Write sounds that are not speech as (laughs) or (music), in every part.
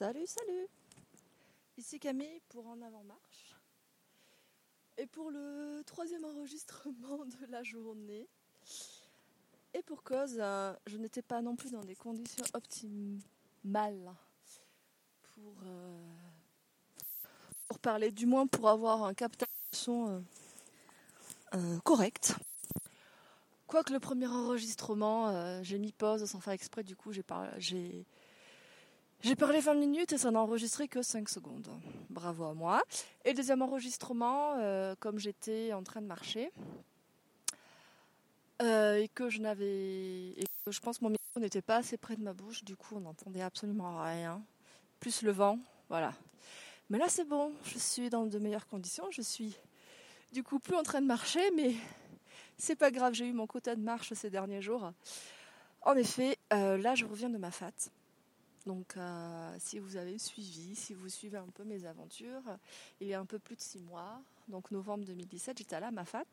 Salut, salut Ici Camille pour En Avant Marche. Et pour le troisième enregistrement de la journée. Et pour cause, euh, je n'étais pas non plus dans des conditions optimales pour, euh, pour parler, du moins pour avoir un captage de son euh, correct. Quoique le premier enregistrement, j'ai mis pause sans faire exprès, du coup j'ai j'ai parlé 20 minutes et ça n'a enregistré que 5 secondes. Bravo à moi. Et deuxième enregistrement, euh, comme j'étais en train de marcher, euh, et que je n'avais. Je pense que mon micro n'était pas assez près de ma bouche, du coup on n'entendait absolument rien. Plus le vent, voilà. Mais là c'est bon, je suis dans de meilleures conditions, je suis du coup plus en train de marcher, mais c'est pas grave, j'ai eu mon quota de marche ces derniers jours. En effet, euh, là je reviens de ma fat. Donc, euh, si vous avez suivi, si vous suivez un peu mes aventures, il y a un peu plus de six mois, donc novembre 2017, j'étais à la Mafat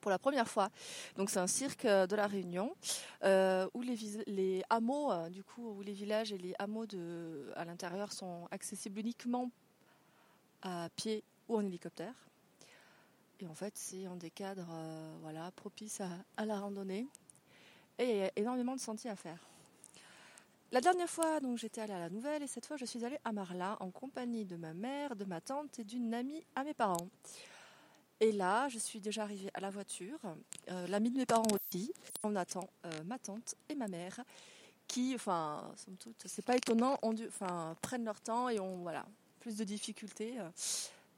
pour la première fois. Donc, c'est un cirque de la Réunion euh, où les, les hameaux, euh, du coup, où les villages et les hameaux de, à l'intérieur sont accessibles uniquement à pied ou en hélicoptère. Et en fait, c'est un des cadres voilà, propices à, à la randonnée. Et il y a énormément de sentiers à faire. La dernière fois, donc, j'étais allée à la Nouvelle et cette fois, je suis allée à Marla en compagnie de ma mère, de ma tante et d'une amie à mes parents. Et là, je suis déjà arrivée à la voiture, euh, l'amie de mes parents aussi. On attend euh, ma tante et ma mère qui, enfin, somme toute, c'est pas étonnant, enfin, prennent leur temps et ont, voilà, plus de difficultés.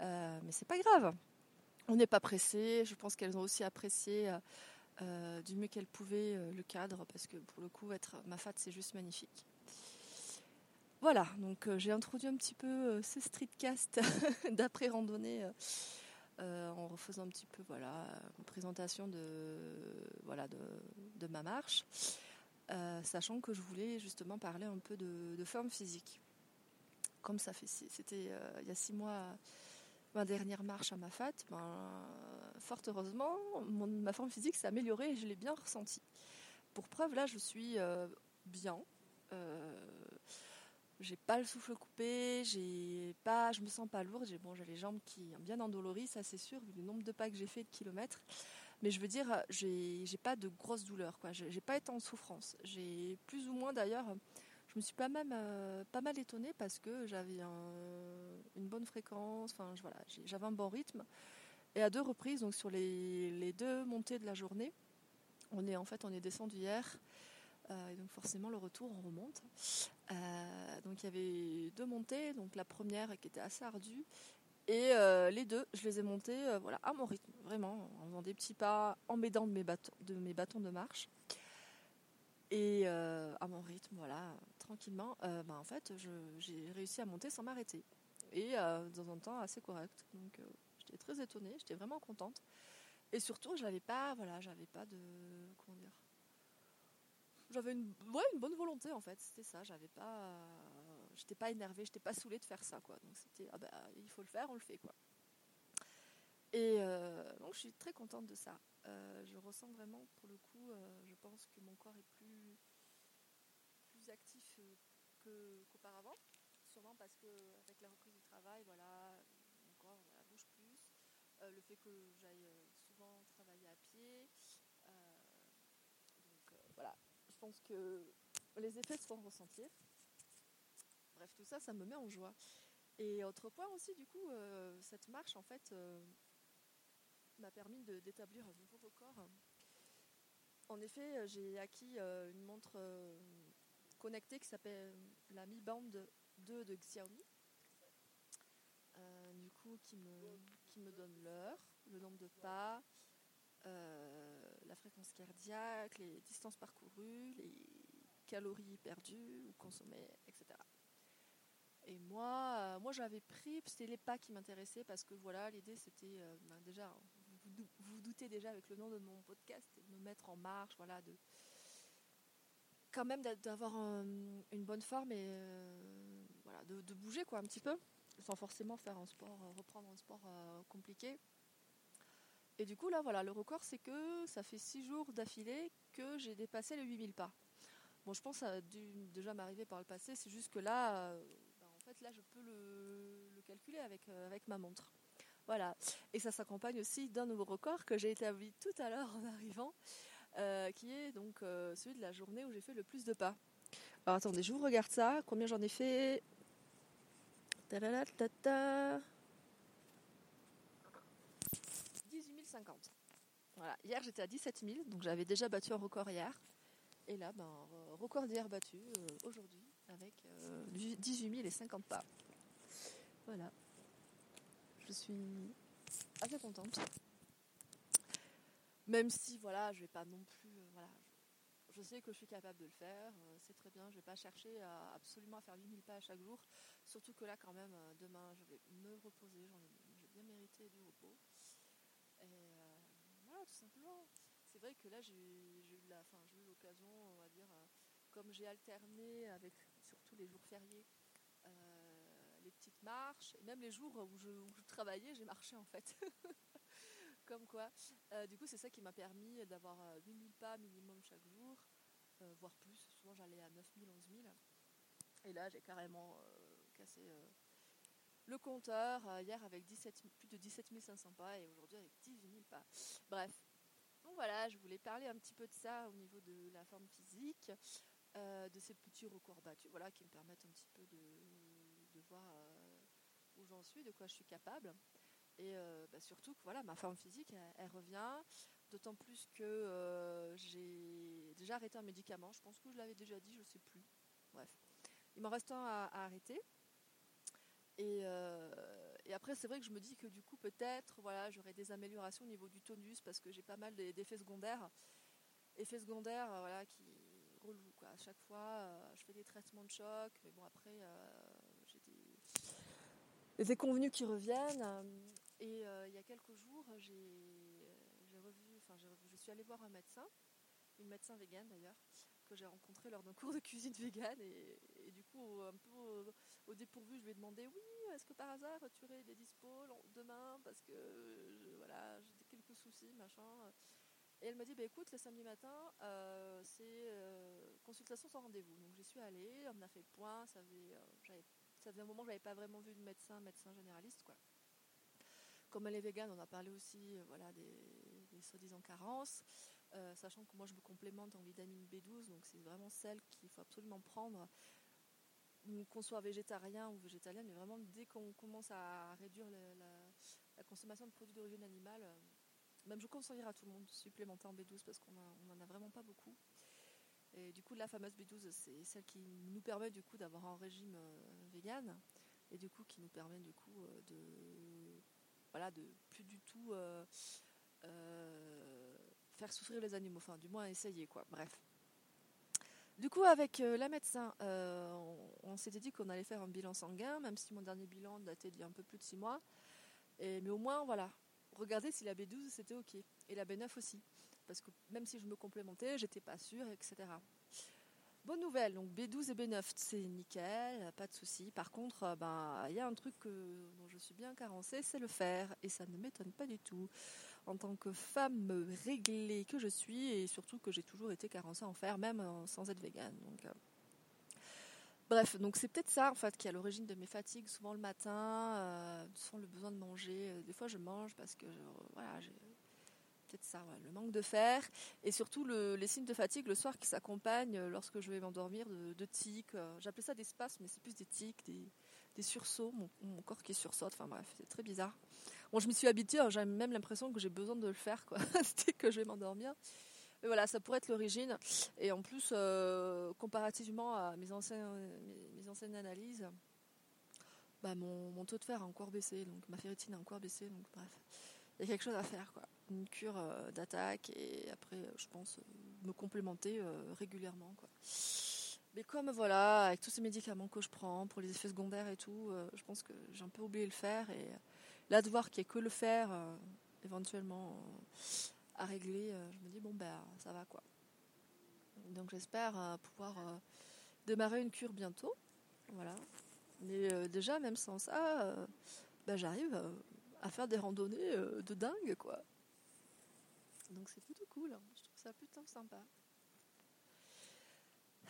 Euh, mais c'est pas grave. On n'est pas pressé. Je pense qu'elles ont aussi apprécié euh, du mieux qu'elle pouvait euh, le cadre parce que pour le coup être ma fat c'est juste magnifique. Voilà, donc euh, j'ai introduit un petit peu ces streetcasts (laughs) d'après randonnée en refaisant un petit peu voilà une présentation de voilà de, ma marche, sachant que je voulais justement parler un peu de, de forme physique. Comme ça fait c'était il y a six mois ma dernière marche à ma fat, ben, fort heureusement, ma forme physique s'est améliorée et je l'ai bien ressenti. Pour preuve, là, je suis euh, bien. Euh, j'ai pas le souffle coupé, j'ai pas, je me sens pas lourde. J'ai bon, j'ai les jambes qui bien endolories, ça c'est sûr, vu le nombre de pas que j'ai fait de kilomètres. Mais je veux dire, j'ai, j'ai pas de grosses douleurs, quoi. J'ai, j'ai pas été en souffrance. J'ai plus ou moins d'ailleurs je me suis pas, même, euh, pas mal étonnée parce que j'avais une bonne fréquence, enfin voilà, j'avais un bon rythme. Et à deux reprises, donc sur les, deux montées de la journée, on est en fait on est descendu hier. Euh, et donc forcément le retour on remonte. Euh, donc il y avait deux montées, donc la première qui était assez ardue et les deux je les ai montées voilà à mon rythme, vraiment en faisant des petits pas, en m'aidant de de mes bâtons de marche et à mon rythme voilà tranquillement, euh, bah, en fait, j'ai réussi à monter sans m'arrêter. Et euh, dans un temps assez correct. Donc, euh, j'étais très étonnée, j'étais vraiment contente. Et surtout, j'avais pas, voilà, j'avais pas de, comment dire, j'avais une, une bonne volonté en fait. C'était ça. J'avais pas, j'étais pas énervée, j'étais pas saoulée de faire ça, quoi. Donc c'était, ah bah, il faut le faire, on le fait, quoi. Et donc, je suis très contente de ça. je ressens vraiment, pour le coup, je pense que mon corps est plus actif euh, qu'auparavant. Sûrement parce que avec la reprise du travail, voilà, mon corps bouge plus. Euh, le fait que j'aille euh, souvent travailler à pied. donc voilà, je pense que les effets se font ressentir. Bref, tout ça, ça me met en joie. Et autre point aussi, du coup, cette marche, en fait, m'a permis d'établir un nouveau record. En effet, j'ai acquis une montre connecté qui s'appelle la Mi Band 2 de Xiaomi. Euh, du coup, qui me, qui me donne l'heure, le nombre de pas, euh, la fréquence cardiaque, les distances parcourues, les calories perdues ou consommées, etc. Et moi, euh, moi j'avais pris, c'était les pas qui m'intéressaient parce que voilà, l'idée c'était ben déjà, vous, vous, doutez déjà avec le nom de mon podcast, de me mettre en marche, voilà, de, quand même d'avoir une bonne forme et euh, voilà, de, bouger quoi un petit peu, sans forcément faire un sport, euh, reprendre un sport euh, compliqué. Et du coup là voilà, le record c'est que ça fait 6 jours d'affilée que j'ai dépassé les 8000 pas. Bon, je pense que ça a dû déjà m'arriver par le passé, c'est juste que là, bah, en fait, là, je peux le, calculer avec, avec ma montre. Voilà. Et ça s'accompagne aussi d'un nouveau record que j'ai établi tout à l'heure en arrivant, qui est donc celui de la journée où j'ai fait le plus de pas. Alors attendez, je vous regarde ça. Combien j'en ai fait? 18 050. Voilà. Hier j'étais à 17 000, donc j'avais déjà battu un record hier. Et là, ben, record d'hier battu euh, aujourd'hui avec 18 000 et 50 pas. Voilà. Je suis assez contente. Même si, voilà, je vais pas non plus. Euh, voilà, je sais que je suis capable de le faire, euh, c'est très bien, je ne vais pas chercher à absolument faire 8000 pas à chaque jour, surtout que là quand même, euh, demain je vais me reposer, j'ai bien mérité du repos. Et voilà, tout simplement. C'est vrai que là j'ai eu l'occasion, on va dire, comme j'ai alterné avec surtout les jours fériés, les petites marches, et même les jours où je, où je travaillais, j'ai marché en fait. (laughs) Comme quoi. Euh, du coup, c'est ça qui m'a permis d'avoir 8000 euh, pas minimum chaque jour, euh, voire plus. Souvent, j'allais à 9000, 11000. Et là, j'ai carrément cassé le compteur hier avec 17, plus de 17 500 pas et aujourd'hui avec 18 000 pas. Bref. Donc voilà, je voulais parler un petit peu de ça au niveau de la forme physique, de ces petits records battus, voilà, qui me permettent un petit peu de, voir où j'en suis, de quoi je suis capable. Et euh, bah, surtout que voilà, ma forme physique, elle, revient. D'autant plus que euh, j'ai déjà arrêté un médicament. Je pense que je l'avais déjà dit, je ne sais plus. Bref. Il m'en reste un à, arrêter. Euh, et, après, c'est vrai que je me dis que du coup, peut-être, voilà, j'aurai des améliorations au niveau du tonus parce que j'ai pas mal d'effets secondaires. Effets secondaires, voilà, qui relou. À chaque fois, je fais des traitements de choc, mais bon après, j'ai des, des déconvenus qui reviennent. Et euh, il y a quelques jours, j'ai revu, enfin, je suis allée voir un médecin, une médecin végane d'ailleurs, que j'ai rencontré lors d'un (laughs) cours de cuisine végane. Et, du coup, un peu au, dépourvu, je lui ai demandé Oui, est-ce que par hasard tu aurais des dispos demain? Parce que voilà, j'ai quelques soucis, machin. Et elle m'a dit bah, écoute, le samedi matin, euh, c'est euh, consultation sans rendez-vous. Donc j'y suis allée, on a fait le point, ça faisait, ça faisait un moment que j'avais pas vraiment vu de médecin, médecin généraliste. quoi. Comme elle est végane, on a parlé aussi euh, voilà, des, soi-disant carences, euh, sachant que moi je me complémente en vitamine B12, donc c'est vraiment celle qu'il faut absolument prendre, qu'on soit végétarien ou végétalien, mais vraiment dès qu'on commence à réduire la, consommation de produits d'origine animale, euh, même je conseillerais à tout le monde de supplémenter en B12 parce qu'on n'en a vraiment pas beaucoup. Et du coup, la fameuse B12, c'est celle qui nous permet du coup d'avoir un régime vegan et du coup qui nous permet du coup de voilà, de plus du tout euh, euh, faire souffrir les animaux, enfin du moins essayer quoi, bref. Du coup, avec euh, la médecin, on, s'était dit qu'on allait faire un bilan sanguin, même si mon dernier bilan datait d'il y a un peu plus de 6 mois. Mais au moins, voilà, regardez si la B12 c'était ok. Et la B9 aussi. Parce que même si je me complémentais, j'étais pas sûre, etc. Bonne nouvelle, donc B12 et B9, c'est nickel, pas de souci. Par contre, euh, ben, il y a un truc dont je suis bien carencée, c'est le fer, et ça ne m'étonne pas du tout. En tant que femme réglée que je suis, et surtout que j'ai toujours été carencée en fer, même euh, sans être végane. Euh, Bref, donc c'est peut-être ça en fait qui est à l'origine de mes fatigues, souvent le matin, souvent le besoin de manger. Des fois je mange parce que voilà, j'ai peut-être ça, le manque de fer, et surtout les signes de fatigue le soir qui s'accompagnent euh, lorsque je vais m'endormir de, tics. Euh, j'appelais ça des spasmes, mais c'est plus des tics, des, sursauts, mon, corps qui sursaute, enfin bref, c'est très bizarre. Bon, je m'y suis habituée, hein, j'ai même l'impression que j'ai besoin de le faire, (laughs) dès que je vais m'endormir. Mais voilà, ça pourrait être l'origine. Et en plus, euh, comparativement à mes anciennes, analyses, bah, mon, mon, taux de fer a encore baissé, donc ma ferritine a encore baissé, donc bref il y a quelque chose à faire, quoi. Une cure euh, d'attaque et après, euh, je pense, euh, me complémenter régulièrement. Mais comme voilà, avec tous ces médicaments que je prends pour les effets secondaires et tout, je pense que j'ai un peu oublié le faire. Et là, de voir qu'il n'y a que le faire, éventuellement, à régler, je me dis, bon, ben, ça va, quoi. Donc j'espère pouvoir démarrer une cure bientôt. Voilà. Mais déjà, même sans ça, ben, j'arrive à faire des randonnées euh, de dingue, quoi. Donc c'est plutôt cool, je trouve ça plutôt sympa.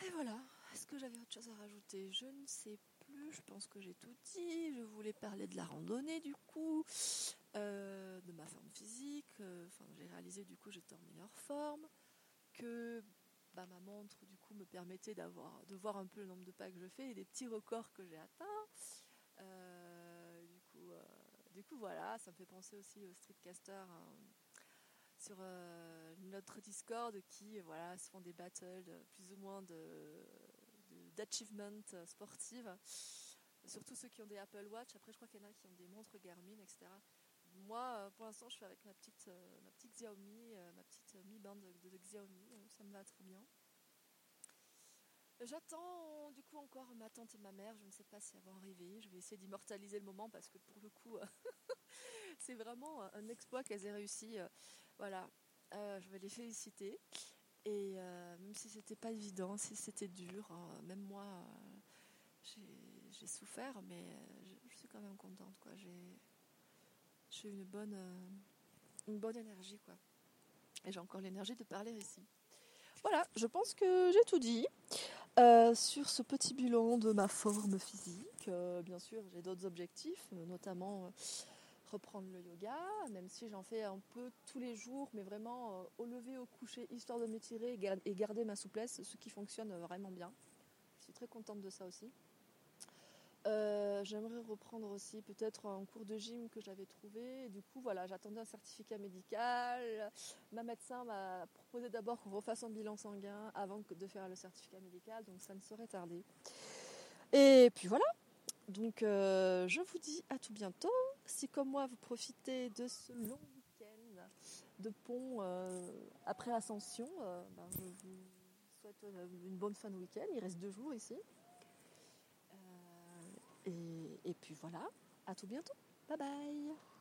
Et voilà. Est-ce que j'avais autre chose à rajouter? Je ne sais plus. Je pense que j'ai tout dit. Je voulais parler de la randonnée du coup, euh, de ma forme physique. Euh, enfin, j'ai réalisé du coup j'étais en meilleure forme, que bah, ma montre du coup me permettait d'avoir, de voir un peu le nombre de pas que je fais et des petits records que j'ai atteints. Euh, du coup, du coup voilà, ça me fait penser aussi au streetcaster. Hein, sur notre Discord qui voilà se font des battles plus ou moins de d'achievement sportive. Surtout ceux qui ont des Apple Watch. Après, je crois qu'il y en a qui ont des montres Garmin, etc. Moi, euh, pour l'instant, je suis avec ma petite, euh, ma petite Xiaomi, euh, ma petite Mi Band de, Xiaomi. ça me va très bien. J'attends du coup encore ma tante et ma mère. Je ne sais pas si elles vont arriver. Je vais essayer d'immortaliser le moment parce que pour le coup, (laughs) c'est vraiment un exploit qu'elles aient réussi. Voilà, je vais les féliciter. Et euh, même si c'était pas évident, si c'était dur, hein, même moi, euh, j'ai souffert, mais euh, je, suis quand même contente. Quoi. J'ai une bonne, bonne énergie. Quoi. Et j'ai encore l'énergie de parler ici. Voilà, je pense que j'ai tout dit sur ce petit bilan de ma forme physique. bien sûr, j'ai d'autres objectifs, notamment reprendre le yoga, même si j'en fais un peu tous les jours, mais vraiment euh, au lever, au coucher, histoire de m'étirer et garder ma souplesse, ce qui fonctionne vraiment bien. Je suis très contente de ça aussi. Euh, j'aimerais reprendre aussi peut-être un cours de gym que j'avais trouvé. du coup, voilà, j'attendais un certificat médical. Ma médecin m'a proposé d'abord qu'on refasse un bilan sanguin avant de faire le certificat médical, donc ça ne saurait tarder. Et puis voilà. Donc, euh, je vous dis à tout bientôt si comme moi vous profitez de ce long week-end de pont euh, après Ascension, euh, ben, je vous souhaite euh, une bonne fin de week-end. Il reste deux jours ici. et puis voilà, à tout bientôt. Bye bye